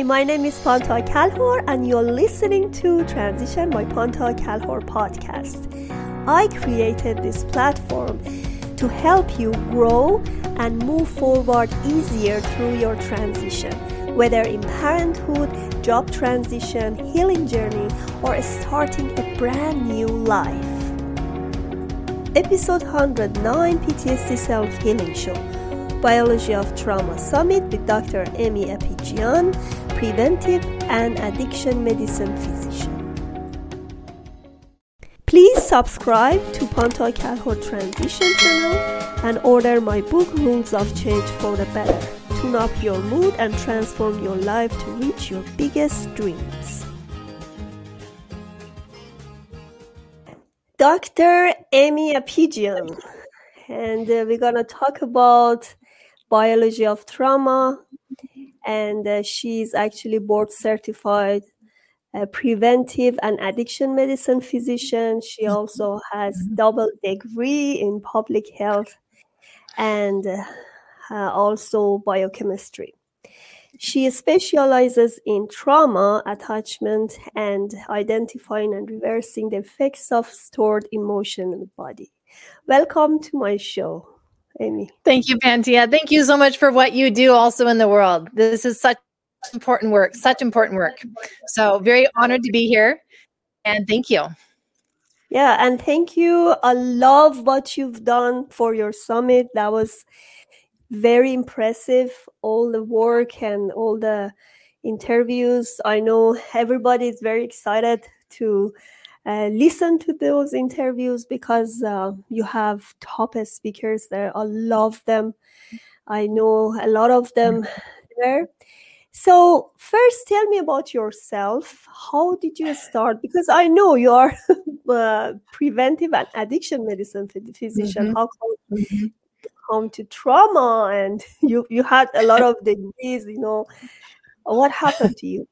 Hi, my name is Pantea Kalhor, and you're listening to Transition by Pantea Kalhor podcast. I created this platform to help you grow and move forward easier through your transition, whether in parenthood, job transition, healing journey, or starting a brand new life. Episode 109 PTSD Self Healing Show Biology of Trauma Summit with Dr. Aimie Apigian, Preventive and Addiction Medicine Physician. Please subscribe to Pantea Kalhor Transition channel and order my book Rules of Change for the Better. Tune up your mood and transform your life to reach your biggest dreams. Dr. Aimie Apigian, and uh, we're gonna talk about biology of trauma, and uh, she's actually board certified uh, preventive and addiction medicine physician. She also has mm-hmm. double degree in public health and uh, also biochemistry. She specializes in trauma, attachment, and identifying and reversing the effects of stored emotion in the body. Welcome to my show, Aimie. Thank you, Pantea. Thank you so much for what you do also in the world. This is such important work, such important work. So, very honored to be here. And thank you. Yeah, and thank you. I love what you've done for your summit. That was very impressive. All the work and all the interviews. I know everybody is very excited to uh, listen to those interviews because uh, you have top speakers there. I love them. I know a lot of them there. So, first, tell me about yourself. How did you start? Because I know you are a preventive and addiction medicine physician. Mm-hmm. How come mm-hmm. come to trauma and you you had a lot of degrees? You know, what happened to you?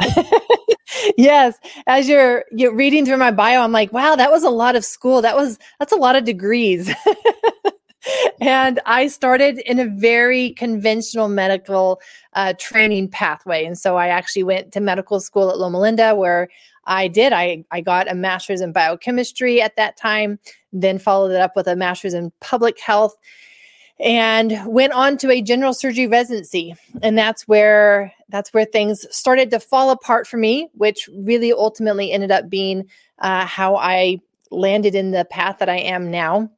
yes as you're you're reading through my bio i'm like wow that was a lot of school that was that's a lot of degrees and I started in a very conventional medical uh, training pathway. And so I actually went to medical school at Loma Linda where I did. I, I got a master's in biochemistry at that time, then followed it up with a master's in public health and went on to a general surgery residency and that's where that's where things started to fall apart for me which really ultimately ended up being uh, how i landed in the path that i am now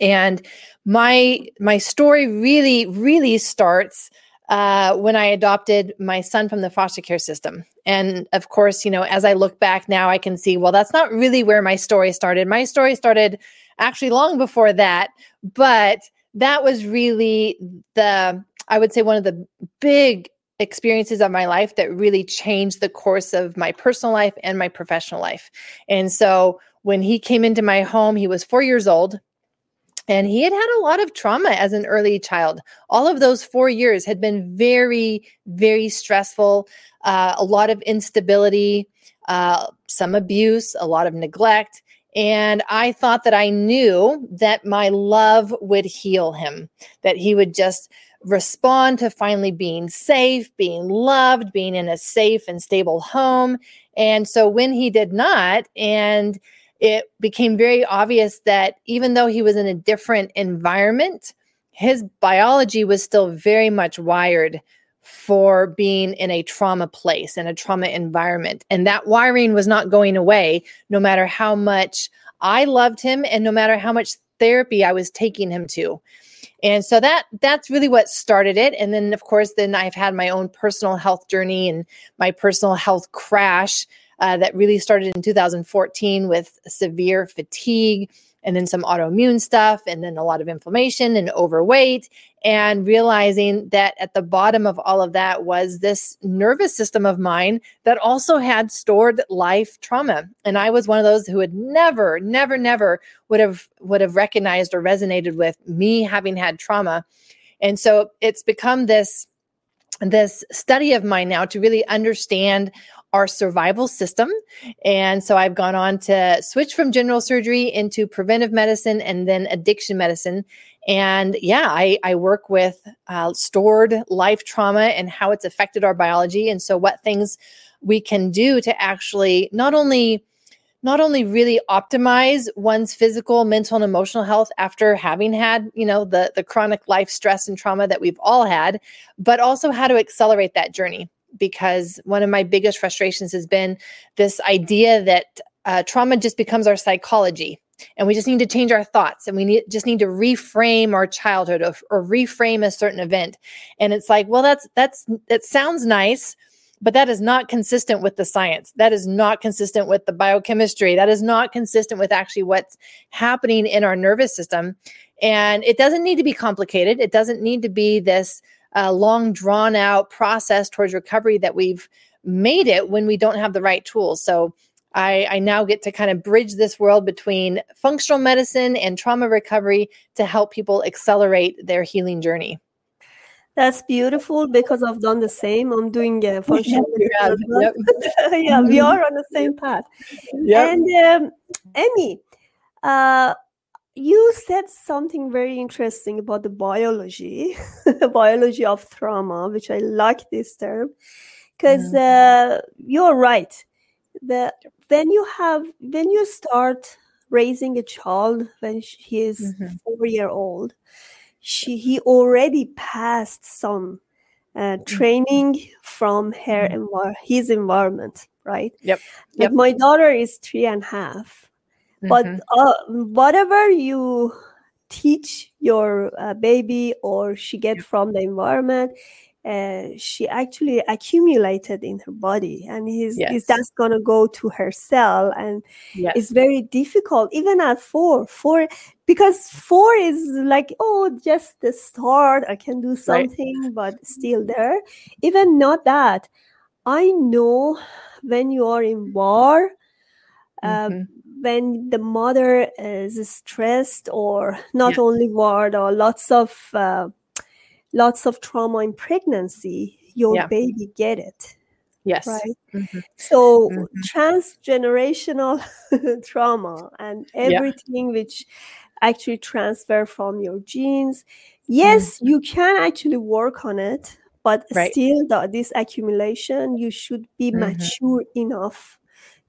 and my my story really really starts uh, when I adopted my son from the foster care system. And of course, you know, as I look back now, I can see, well, that's not really where my story started. My story started actually long before that, but that was really the, I would say, one of the big experiences of my life that really changed the course of my personal life and my professional life. And so when he came into my home, he was four years old. And he had had a lot of trauma as an early child. All of those four years had been very, very stressful, uh, a lot of instability, uh, some abuse, a lot of neglect. And I thought that I knew that my love would heal him, that he would just respond to finally being safe, being loved, being in a safe and stable home. And so when he did not, and it became very obvious that even though he was in a different environment, his biology was still very much wired for being in a trauma place and a trauma environment. And that wiring was not going away no matter how much I loved him and no matter how much therapy I was taking him to. And so that that's really what started it. And then of course, then I've had my own personal health journey and my personal health crash uh, that really started in 2014 with severe fatigue and then some autoimmune stuff and then a lot of inflammation and overweight and realizing that at the bottom of all of that was this nervous system of mine that also had stored life trauma. And i was one of those who had never never never would have would have recognized or resonated with me having had trauma. And so it's become this this study of mine now to really understand our survival system. And so I've gone on to switch from general surgery into preventive medicine and then addiction medicine. And yeah, I, I work with uh, stored life trauma and how it's affected our biology. And so, what things we can do to actually not only not only really optimize one's physical mental and emotional health after having had you know the the chronic life stress and trauma that we've all had but also how to accelerate that journey because one of my biggest frustrations has been this idea that uh, trauma just becomes our psychology and we just need to change our thoughts and we need just need to reframe our childhood or, or reframe a certain event. And it's like well that's that's that sounds nice but that is not consistent with the science. That is not consistent with the biochemistry. That is not consistent with actually what's happening in our nervous system. And it doesn't need to be complicated. It doesn't need to be this uh, long drawn out process towards recovery that we've made it when we don't have the right tools so I, I, now get to kind of bridge this world between functional medicine and trauma recovery to help people accelerate their healing journey. That's beautiful because I've done the same. I'm doing a functional yeah, yep. yeah, we are on the same path. Yep. And um, Emmy, uh, you said something very interesting about the biology, the biology of trauma, which I like this term because mm-hmm. uh, you're right the when you have when you start raising a child when he is mm-hmm. four year old she he already passed some uh, mm-hmm. training from her mm-hmm. envir- his environment right yep, yep. my daughter is three and a half. But uh, whatever you teach your uh, baby or she get from the environment uh, she actually accumulated in her body and he's, yes. that's going to go to her cell and yes. it's very difficult even at four four because four is like oh just the start i can do something right. but still there even not that i know when you are in war uh, mm-hmm. when the mother is stressed or not yeah. only war or lots of uh, lots of trauma in pregnancy, your yeah. baby get it. Yes. Right. Mm-hmm. So mm-hmm. transgenerational trauma and everything yeah. which actually transfer from your genes. Yes, mm-hmm. you can actually work on it, but right. still the, this accumulation, you should be mm-hmm. mature enough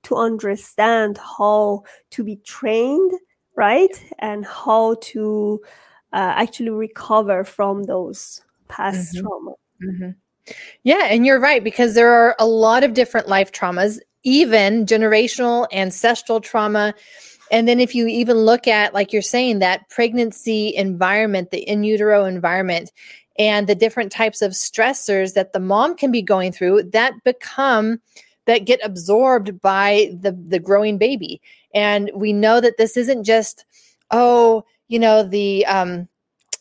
to understand how to be trained, right? And how to uh, actually recover from those past mm-hmm. trauma. Mm-hmm. Yeah, and you're right because there are a lot of different life traumas, even generational, ancestral trauma. And then if you even look at, like you're saying, that pregnancy environment, the in utero environment, and the different types of stressors that the mom can be going through that become that get absorbed by the the growing baby. And we know that this isn't just, oh, you know the um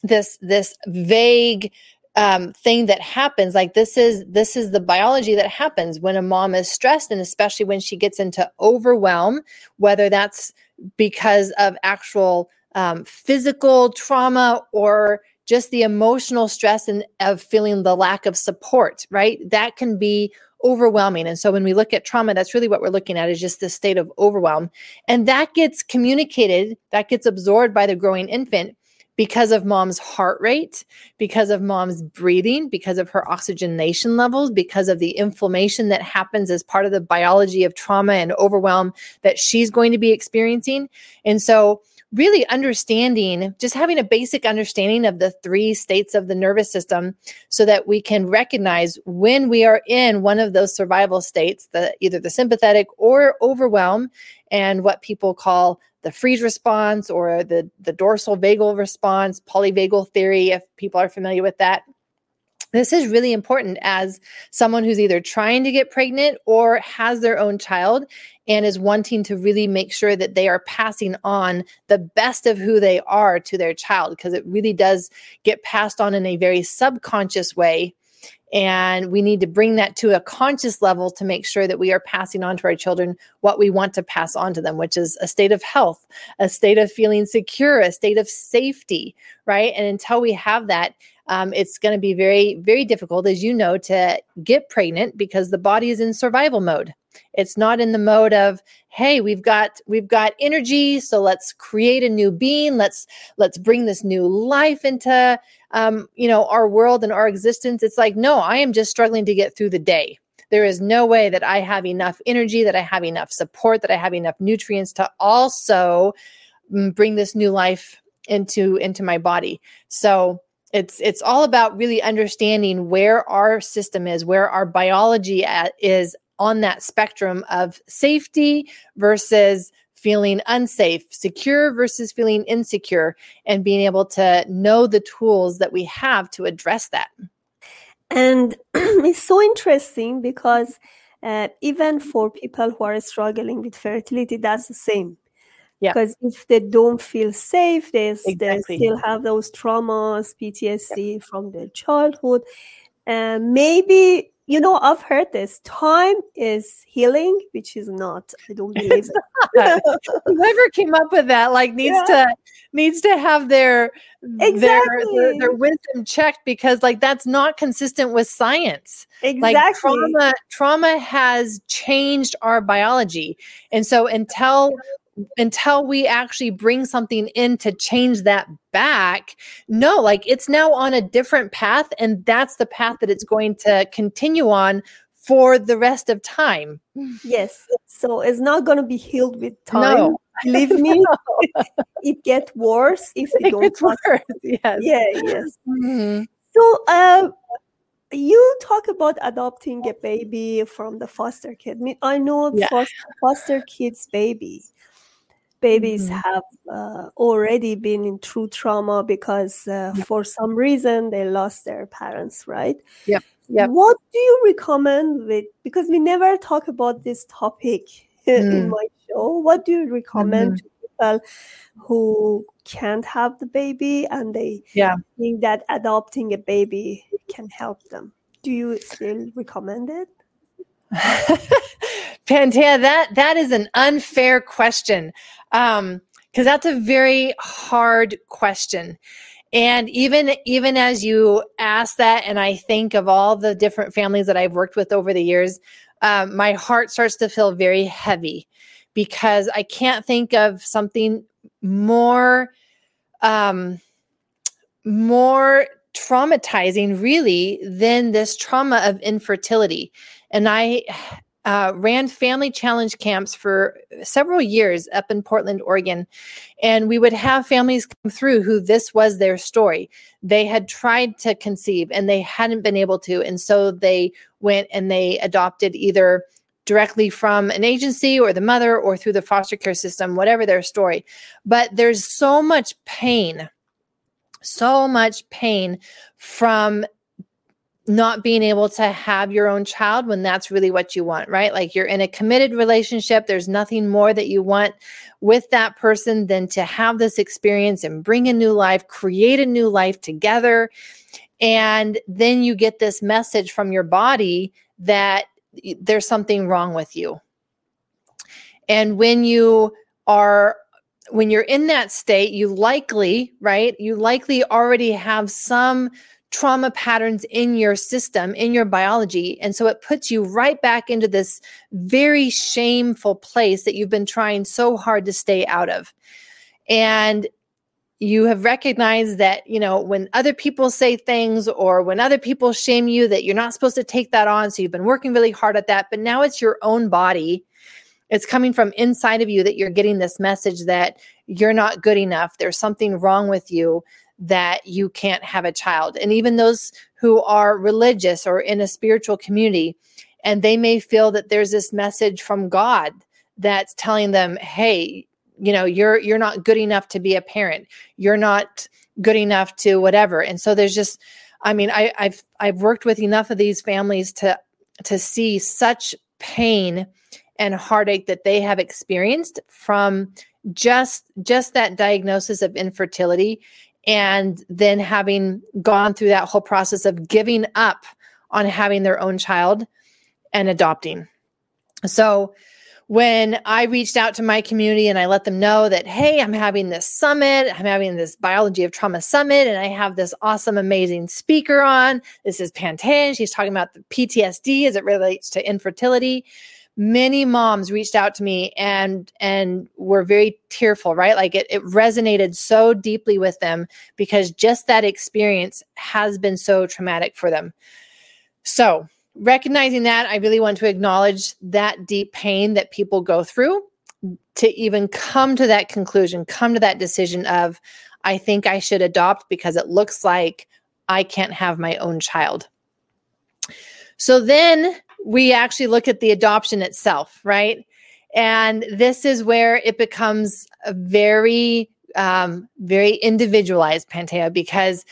this this vague um, thing that happens like this is this is the biology that happens when a mom is stressed and especially when she gets into overwhelm whether that's because of actual um, physical trauma or just the emotional stress and of feeling the lack of support right that can be overwhelming. And so when we look at trauma, that's really what we're looking at is just this state of overwhelm. And that gets communicated, that gets absorbed by the growing infant because of mom's heart rate, because of mom's breathing, because of her oxygenation levels, because of the inflammation that happens as part of the biology of trauma and overwhelm that she's going to be experiencing. And so really understanding, just having a basic understanding of the three states of the nervous system so that we can recognize when we are in one of those survival states, the either the sympathetic or overwhelm, and what people call the freeze response or the, the dorsal vagal response, polyvagal theory, if people are familiar with that. This is really important as someone who's either trying to get pregnant or has their own child and is wanting to really make sure that they are passing on the best of who they are to their child because it really does get passed on in a very subconscious way And we need to bring that to a conscious level to make sure that we are passing on to our children what we want to pass on to them, which is a state of health, a state of feeling secure, a state of safety, right? And until we have that, um, it's going to be very, very difficult, as you know, to get pregnant because the body is in survival mode. It's not in the mode of, hey, we've got we've got energy, so let's create a new being. Let's let's bring this new life into um, you know our world and our existence. It's like, no, I am just struggling to get through the day. There is no way that I have enough energy, that I have enough support, that I have enough nutrients to also mm, bring this new life into into my body. So it's it's all about really understanding where our system is where our biology at, is on that spectrum of safety versus feeling unsafe secure versus feeling insecure and being able to know the tools that we have to address that and it's so interesting because uh, even for people who are struggling with fertility that's the same yeah. Because if they don't feel safe, they, Exactly. they still have those traumas, PTSD from their childhood. And maybe, you know, I've heard this time is healing, which is not. I don't believe it. whoever came up with that like needs to needs to have their their, their their wisdom checked because like that's not consistent with science exactly. like trauma trauma has changed our biology and so until until we actually bring something in to change that back no like it's now on a different path and that's the path that it's going to continue on for the rest of time Yes. So it's not going to be healed with time. No. Believe me, it gets worse if you it don't gets worse yes Yeah, yes. Mhm. So, uh, you talk about adopting a baby from the foster kid. I, mean, I know Yeah. foster, foster kids' baby babies Mhm. have uh, already been in true trauma because uh, Yep. for some reason they lost their parents, right? yeah yep. What do you recommend with because we never talk about this topic in Mm. my show? What do you recommend Mhm. to people who can't have the baby and they Yeah. think that adopting a baby can help them? Do you still recommend it? Pantea, that that is an unfair question. Um, because that's a very hard question. And even even as you ask that, and I think of all the different families that I've worked with over the years, um, my heart starts to feel very heavy because I can't think of something more um, more traumatizing, really, than this trauma of infertility. And I uh, ran family challenge camps for several years up in Portland, Oregon. And we would have families come through who this was their story. They had tried to conceive and they hadn't been able to. And so they went and they adopted either directly from an agency or the mother or through the foster care system, whatever their story. But there's so much pain, so much pain from not being able to have your own child when that's really what you want, right? Like you're in a committed relationship. There's nothing more that you want with that person than to have this experience and bring a new life, create a new life together. And then you get this message from your body that there's something wrong with you. And when you are when you're in that state, you likely, right? You likely already have some trauma patterns in your system, in your biology. And so it puts you right back into this very shameful place that you've been trying so hard to stay out of. And you have recognized that, you know, when other people say things or when other people shame you, that you're not supposed to take that on. So you've been working really hard at that. But now it's your own body. It's coming from inside of you that you're getting this message that you're not good enough. There's something wrong with you that you can't have a child. And even those who are religious or in a spiritual community, and they may feel that there's this message from God that's telling them, hey, you know, you're you're not good enough to be a parent. You're not good enough to whatever. And so there's just, I mean, I, I've I've worked with enough of these families to to see such pain and heartache that they have experienced from just just that diagnosis of infertility and then having gone through that whole process of giving up on having their own child and adopting. So, when I reached out to my community and I let them know that, hey, I'm having this summit, I'm having this biology of trauma summit, and I have this awesome, amazing speaker on. This is Pantea. She's talking about the PTSD as it relates to infertility. Many moms reached out to me and and were very tearful, right? Like it, it resonated so deeply with them because just that experience has been so traumatic for them. So recognizing that, I really want to acknowledge that deep pain that people go through to even come to that conclusion, come to that decision of, I think I should adopt because it looks like I can't have my own child. So then we actually look at the adoption itself, right? And this is where it becomes a very, um, very individualized Pantea because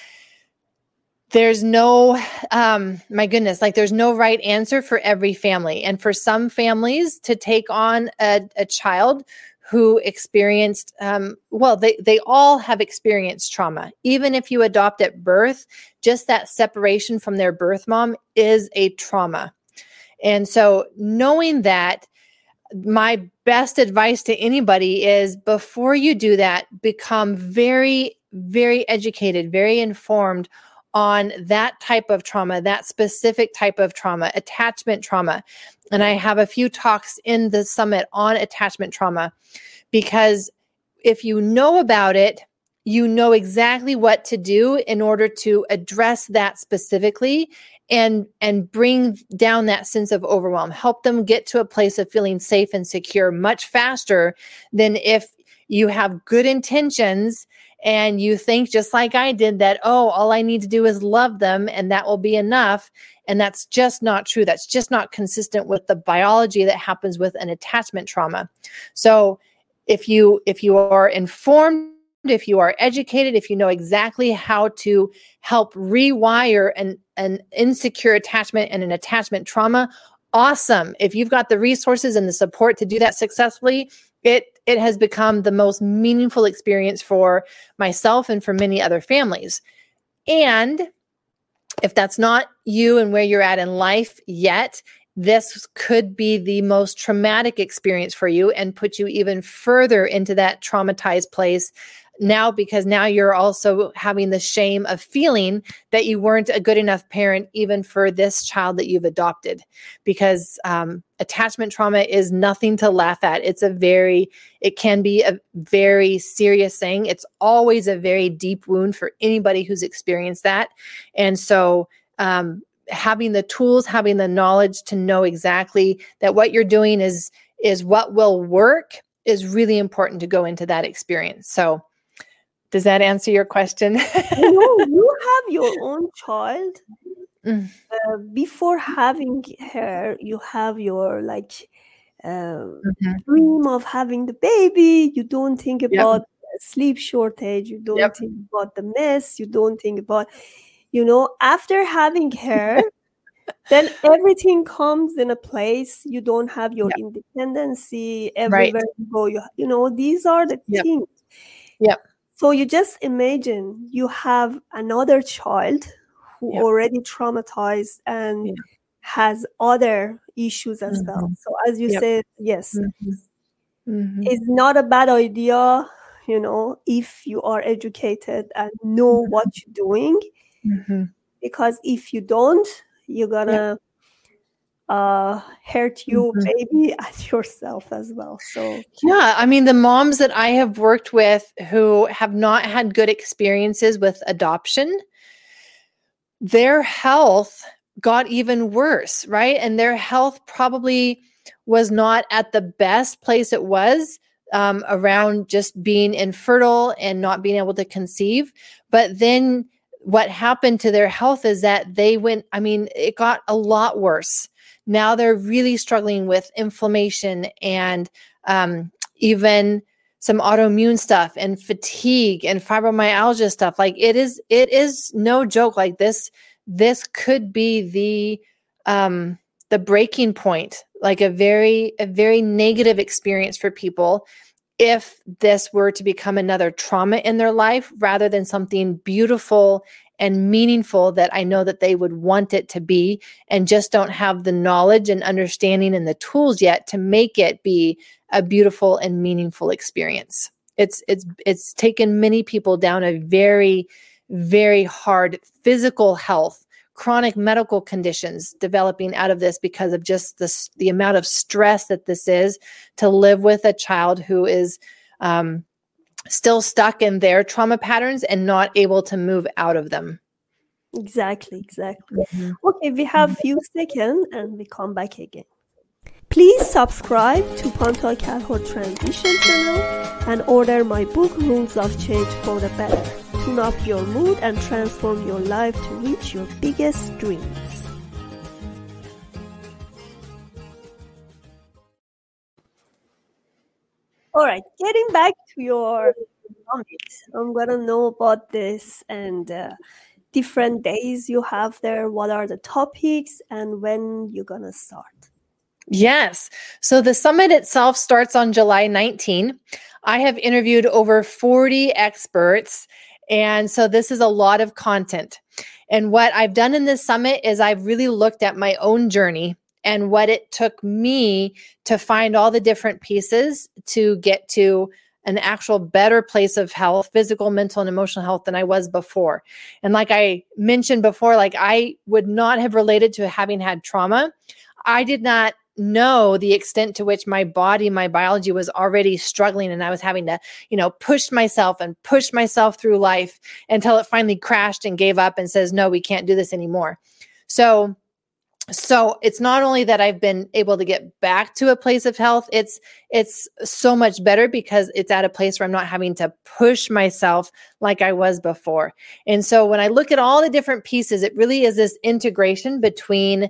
there's no um my goodness like there's no right answer for every family. And for some families to take on a, a child who experienced um, well they, they all have experienced trauma. Even if you adopt at birth just that separation from their birth mom is a trauma and so knowing that my best advice to anybody is before you do that become very very educated very informed on that type of trauma, that specific type of trauma, attachment trauma. And I have a few talks in the summit on attachment trauma because if you know about it, you know exactly what to do in order to address that specifically and and bring down that sense of overwhelm help them get to a place of feeling safe and secure much faster than if you have good intentions and you think just like I did that, oh, all I need to do is love them and that will be enough. And that's just not true. That's just not consistent with the biology that happens with an attachment trauma. So if you if you are informed if you are educated, if you know exactly how to help rewire an, an insecure attachment and an attachment trauma, awesome. If you've got the resources and the support to do that successfully, it it has become the most meaningful experience for myself and for many other families. And if that's not you and where you're at in life yet, this could be the most traumatic experience for you and put you even further into that traumatized place now because now you're also having the shame of feeling that you weren't a good enough parent even for this child that you've adopted. Because um, attachment trauma is nothing to laugh at. It's a very it can be a very serious thing. It's always a very deep wound for anybody who's experienced that. And so um, having the tools having the knowledge to know exactly that what you're doing is is what will work is really important to go into that experience. So does that answer your question? you know, you have your own child. Mm. Uh, before having her, you have your like uh, mm-hmm. dream of having the baby. You don't think about yep. sleep shortage. You don't yep. think about the mess. You don't think about, you know, after having her, then everything comes in a place. You don't have your yep. independency everywhere right. you go. You, you know, these are the things. Yep so you just imagine you have another child who yeah. already traumatized and yeah. has other issues as mm-hmm. well. So as you yep. said, yes, mm-hmm. Mm-hmm. it's not a bad idea, you know, if you are educated and know mm-hmm. what you're doing. Mm-hmm. Because if you don't, you're gonna uh hurt you mm-hmm. maybe and yourself as well. So yeah i mean the moms that i have worked with who have not had good experiences with adoption their health got even worse right? And their health probably was not at the best place it was um, around just being infertile and not being able to conceive. But then what happened to their health is that they went i mean it got a lot worse now they're really struggling with inflammation and um, even some autoimmune stuff and fatigue and fibromyalgia stuff. Like it is it is no joke. Like this this could be the um the breaking point like a very a very negative experience for people if this were to become another trauma in their life rather than something beautiful and meaningful that I know that they would want it to be and just don't have the knowledge and understanding and the tools yet to make it be a beautiful and meaningful experience. It's it's it's taken many people down a very very hard physical health chronic medical conditions developing out of this because of just this the amount of stress that this is to live with a child who is um, still stuck in their trauma patterns and not able to move out of them. Exactly, exactly. Mm-hmm. Okay, we have a few seconds and we come back again. Please subscribe to Pantea Kalhor Transition channel and order my book Rules of Change for the Better. Tune up your mood and transform your life to reach your biggest dreams. All right, getting back to your summit, I'm gonna know about this and uh, different days you have there. What are the topics and when you're gonna start? Yes. So the summit itself starts on July 19. I have interviewed over 40 experts. And so this is a lot of content. And what I've done in this summit is I've really looked at my own journey and what it took me to find all the different pieces to get to an actual better place of health, physical, mental, and emotional health than I was before. And like I mentioned before, like I would not have related to having had trauma. I did not know the extent to which my body, my biology was already struggling and I was having to, you know, push myself and push myself through life until it finally crashed and gave up and says, no, we can't do this anymore. So so it's not only that i've been able to get back to a place of health it's it's so much better because it's at a place where i'm not having to push myself like i was before. And so when i look at all the different pieces it really is this integration between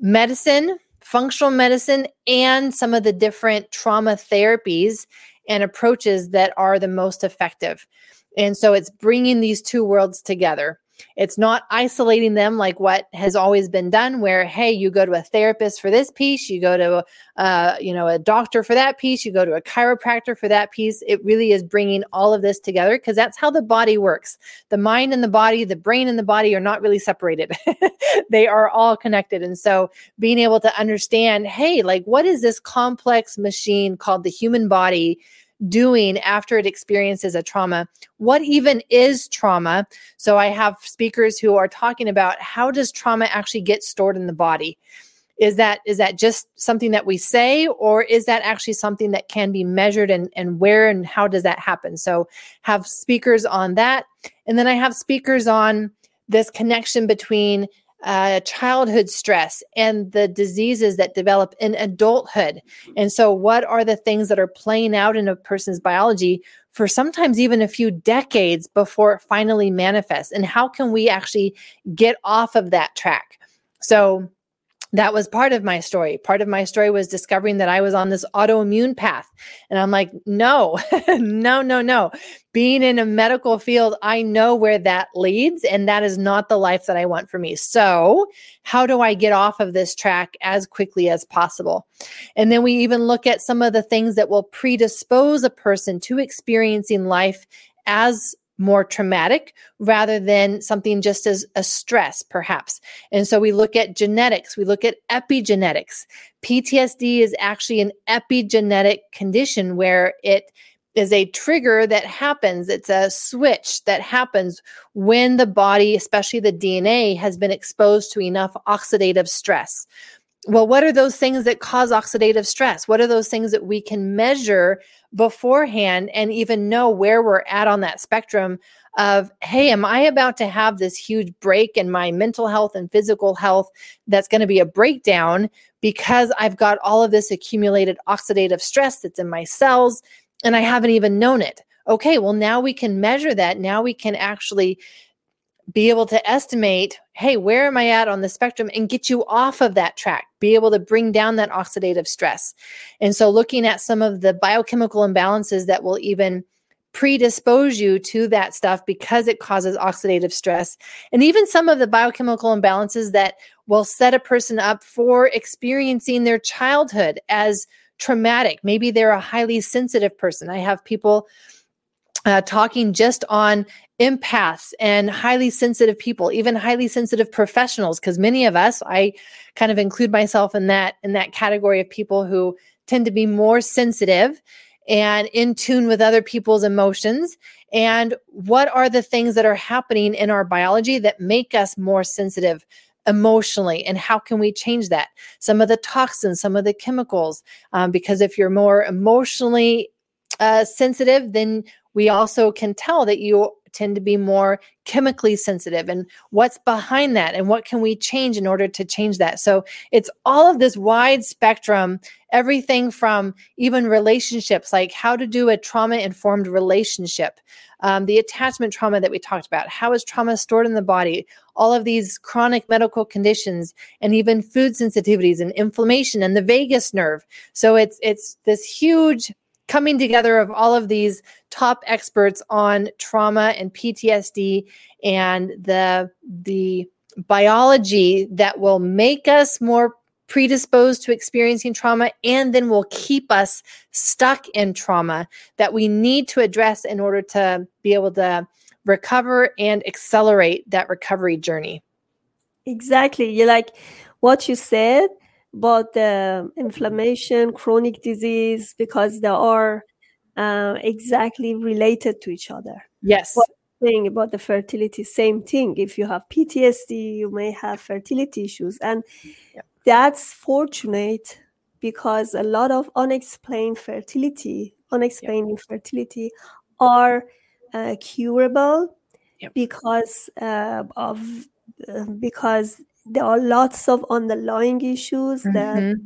medicine functional medicine and some of the different trauma therapies and approaches that are the most effective. And so it's bringing these two worlds together it's not isolating them like what has always been done, where hey, you go to a therapist for this piece, you go to uh, you know a doctor for that piece, you go to a chiropractor for that piece. It really is bringing all of this together because that's how the body works. The mind and the body, the brain and the body are not really separated; they are all connected. And so, being able to understand, hey, like what is this complex machine called the human body? Doing after it experiences a trauma. What even is trauma? So i have speakers who are talking about how does trauma actually get stored in the body? Is that is that just something that we say or is that actually something that can be measured and and where and how does that happen? So have speakers on that. And then i have speakers on this connection between uh, childhood stress and the diseases that develop in adulthood. And so, what are the things that are playing out in a person's biology for sometimes even a few decades before it finally manifests? And how can we actually get off of that track? So, that was part of my story. Part of my story was discovering that I was on this autoimmune path. And I'm like, no, no, no, no. Being in a medical field, I know where that leads, and that is not the life that I want for me. So, how do I get off of this track as quickly as possible? And then we even look at some of the things that will predispose a person to experiencing life as more traumatic rather than something just as a stress, perhaps. And so we look at genetics, we look at epigenetics. PTSD is actually an epigenetic condition where it is a trigger that happens. It's a switch that happens when the body, especially the DNA, has been exposed to enough oxidative stress. Well, what are those things that cause oxidative stress? What are those things that we can measure beforehand and even know where we're at on that spectrum of, hey, am I about to have this huge break in my mental health and physical health that's going to be a breakdown because I've got all of this accumulated oxidative stress that's in my cells and I haven't even known it? Okay, well, now we can measure that. Now we can actually be able to estimate, hey, where am I at on the spectrum and get you off of that track, be able to bring down that oxidative stress. And so, looking at some of the biochemical imbalances that will even predispose you to that stuff because it causes oxidative stress, and even some of the biochemical imbalances that will set a person up for experiencing their childhood as traumatic. Maybe they're a highly sensitive person. I have people uh, talking just on empaths and highly sensitive people even highly sensitive professionals because many of us i kind of include myself in that in that category of people who tend to be more sensitive and in tune with other people's emotions. And what are the things that are happening in our biology that make us more sensitive emotionally and how can we change that? Some of the toxins some of the chemicals um, because if you're more emotionally uh, sensitive then we also can tell that you tend to be more chemically sensitive and what's behind that and what can we change in order to change that? So it's all of this wide spectrum everything from even relationships like how to do a trauma informed relationship um, the attachment trauma that we talked about how is trauma stored in the body all of these chronic medical conditions and even food sensitivities and inflammation and the vagus nerve. So it's it's this huge coming together of all of these top experts on trauma and PTSD and the the biology that will make us more predisposed to experiencing trauma and then will keep us stuck in trauma that we need to address in order to be able to recover and accelerate that recovery journey. Exactly. You like what you said but the inflammation, chronic disease, because they are uh, exactly related to each other. Yes. But thing about the fertility, same thing. If you have PTSD, you may have fertility issues, and yeah. that's fortunate because a lot of unexplained fertility, unexplained yeah. infertility, are uh, curable because uh, of uh, because there are lots of underlying issues mm-hmm. that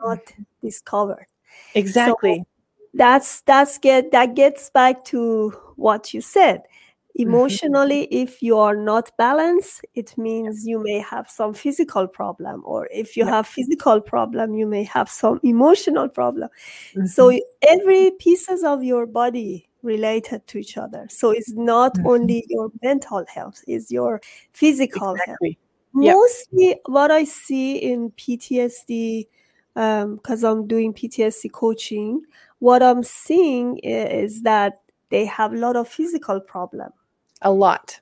not discovered exactly so that's that's get that gets back to what you said mm-hmm. emotionally mm-hmm. if you are not balanced it means you may have some physical problem or if you yeah. have physical problem you may have some emotional problem mm-hmm. so every pieces of your body related to each other so it's not mm-hmm. only your mental health it's your physical exactly. health Mostly yep. what I see in PTSD, because um, I'm doing PTSD coaching, what I'm seeing is that they have a lot of physical problem. A lot.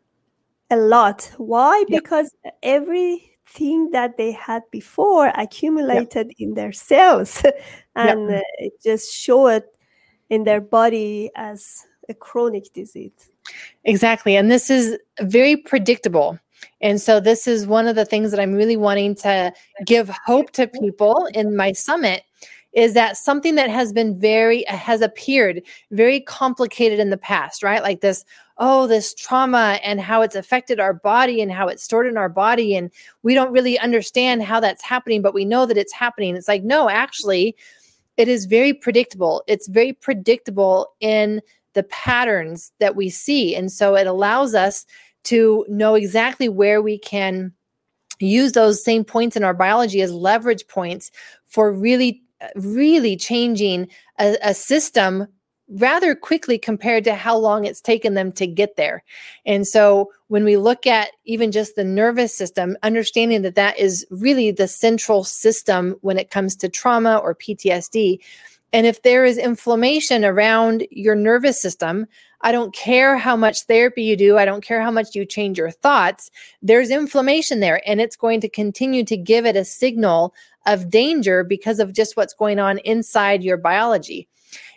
A lot. Why? Yep. Because everything that they had before accumulated yep. in their cells and uh, it just showed in their body as a chronic disease. Exactly. And this is very predictable and so, this is one of the things that I'm really wanting to give hope to people in my summit is that something that has been very has appeared very complicated in the past right? Like this oh this trauma and how it's affected our body and how it's stored in our body. And we don't really understand how that's happening but we know that it's happening. It's like no actually it is very predictable. It's very predictable in the patterns that we see. And so it allows us to know exactly where we can use those same points in our biology as leverage points for really really changing a, a, system rather quickly compared to how long it's taken them to get there. And so when we look at even just the nervous system, understanding that that is really the central system when it comes to trauma or PTSD. And if there is inflammation around your nervous system, I don't care how much therapy you do. I don't care how much you change your thoughts. There's inflammation there, and it's going to continue to give it a signal of danger because of just what's going on inside your biology.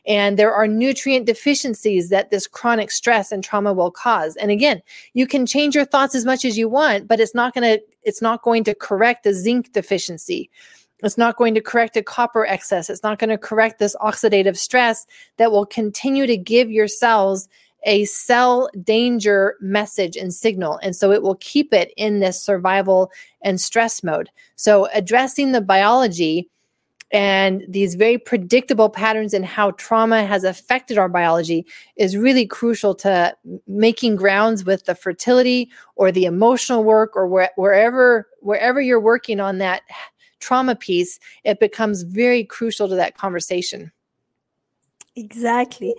And there are nutrient deficiencies that this chronic stress and trauma will cause. And again, you can change your thoughts as much as you want, but it's not going to it's not going to correct a zinc deficiency. It's not going to correct a copper excess. It's not going to correct this oxidative stress that will continue to give your cells a cell danger message and signal. And so it will keep it in this survival and stress mode. So addressing the biology and these very predictable patterns in how trauma has affected our biology is really crucial to making grounds with the fertility or the emotional work or where, wherever wherever you're working on that trauma piece, it becomes very crucial to that conversation. Exactly.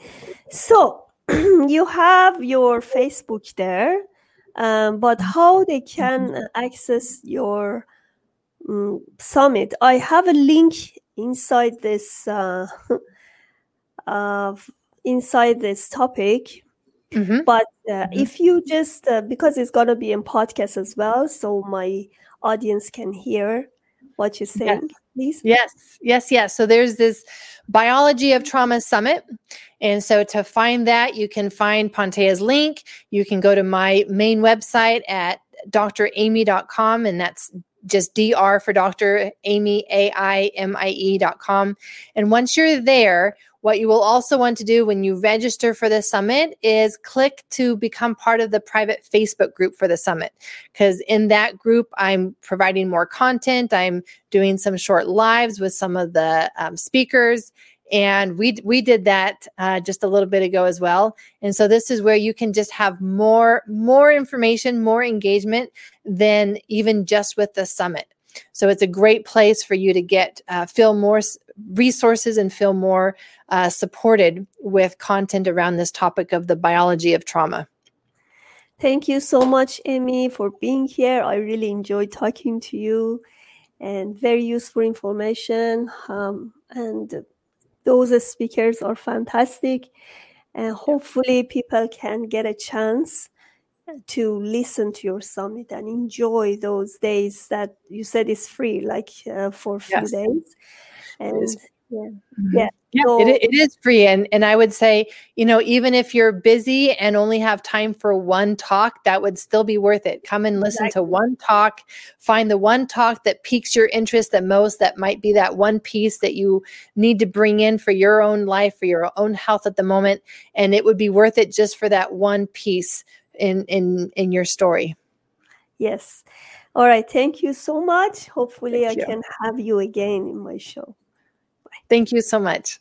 So you have your Facebook there, um, but how they can mm-hmm. access your um, summit? I have a link inside this uh, uh, inside this topic. Mm-hmm. But uh, mm-hmm. if you just uh, because it's gonna be in podcast as well, so my audience can hear what you're saying, yes. please. Yes, yes, yes. So there's this biology of trauma summit, and so to find that, you can find Pantea's link. You can go to my main website at draimie.com, and that's just dr for Dr. Aimie A I M I E dot com. And once you're there, what you will also want to do when you register for the summit is click to become part of the private Facebook group for the summit. Because in that group, I'm providing more content. I'm doing some short lives with some of the um, speakers. And we we did that uh, just a little bit ago as well. And so this is where you can just have more more information, more engagement than even just with the summit. So it's a great place for you to get uh, feel more resources and feel more uh, supported with content around this topic of the biology of trauma. Thank you so much, Aimie, for being here. I really enjoyed talking to you and very useful information. Um, and those speakers are fantastic. And hopefully, people can get a chance to listen to your summit and enjoy those days that you said is free, like uh, for a few yes. days. And yeah, mm-hmm. yeah. Yeah, so, it, it is free. And, and I would say, you know, even if you're busy and only have time for one talk, that would still be worth it. Come and listen exactly. to one talk, find the one talk that piques your interest the most, that might be that one piece that you need to bring in for your own life, for your own health at the moment. And it would be worth it just for that one piece in in in your story yes all right thank you so much hopefully thank i you. can have you again in my show. Thank you so much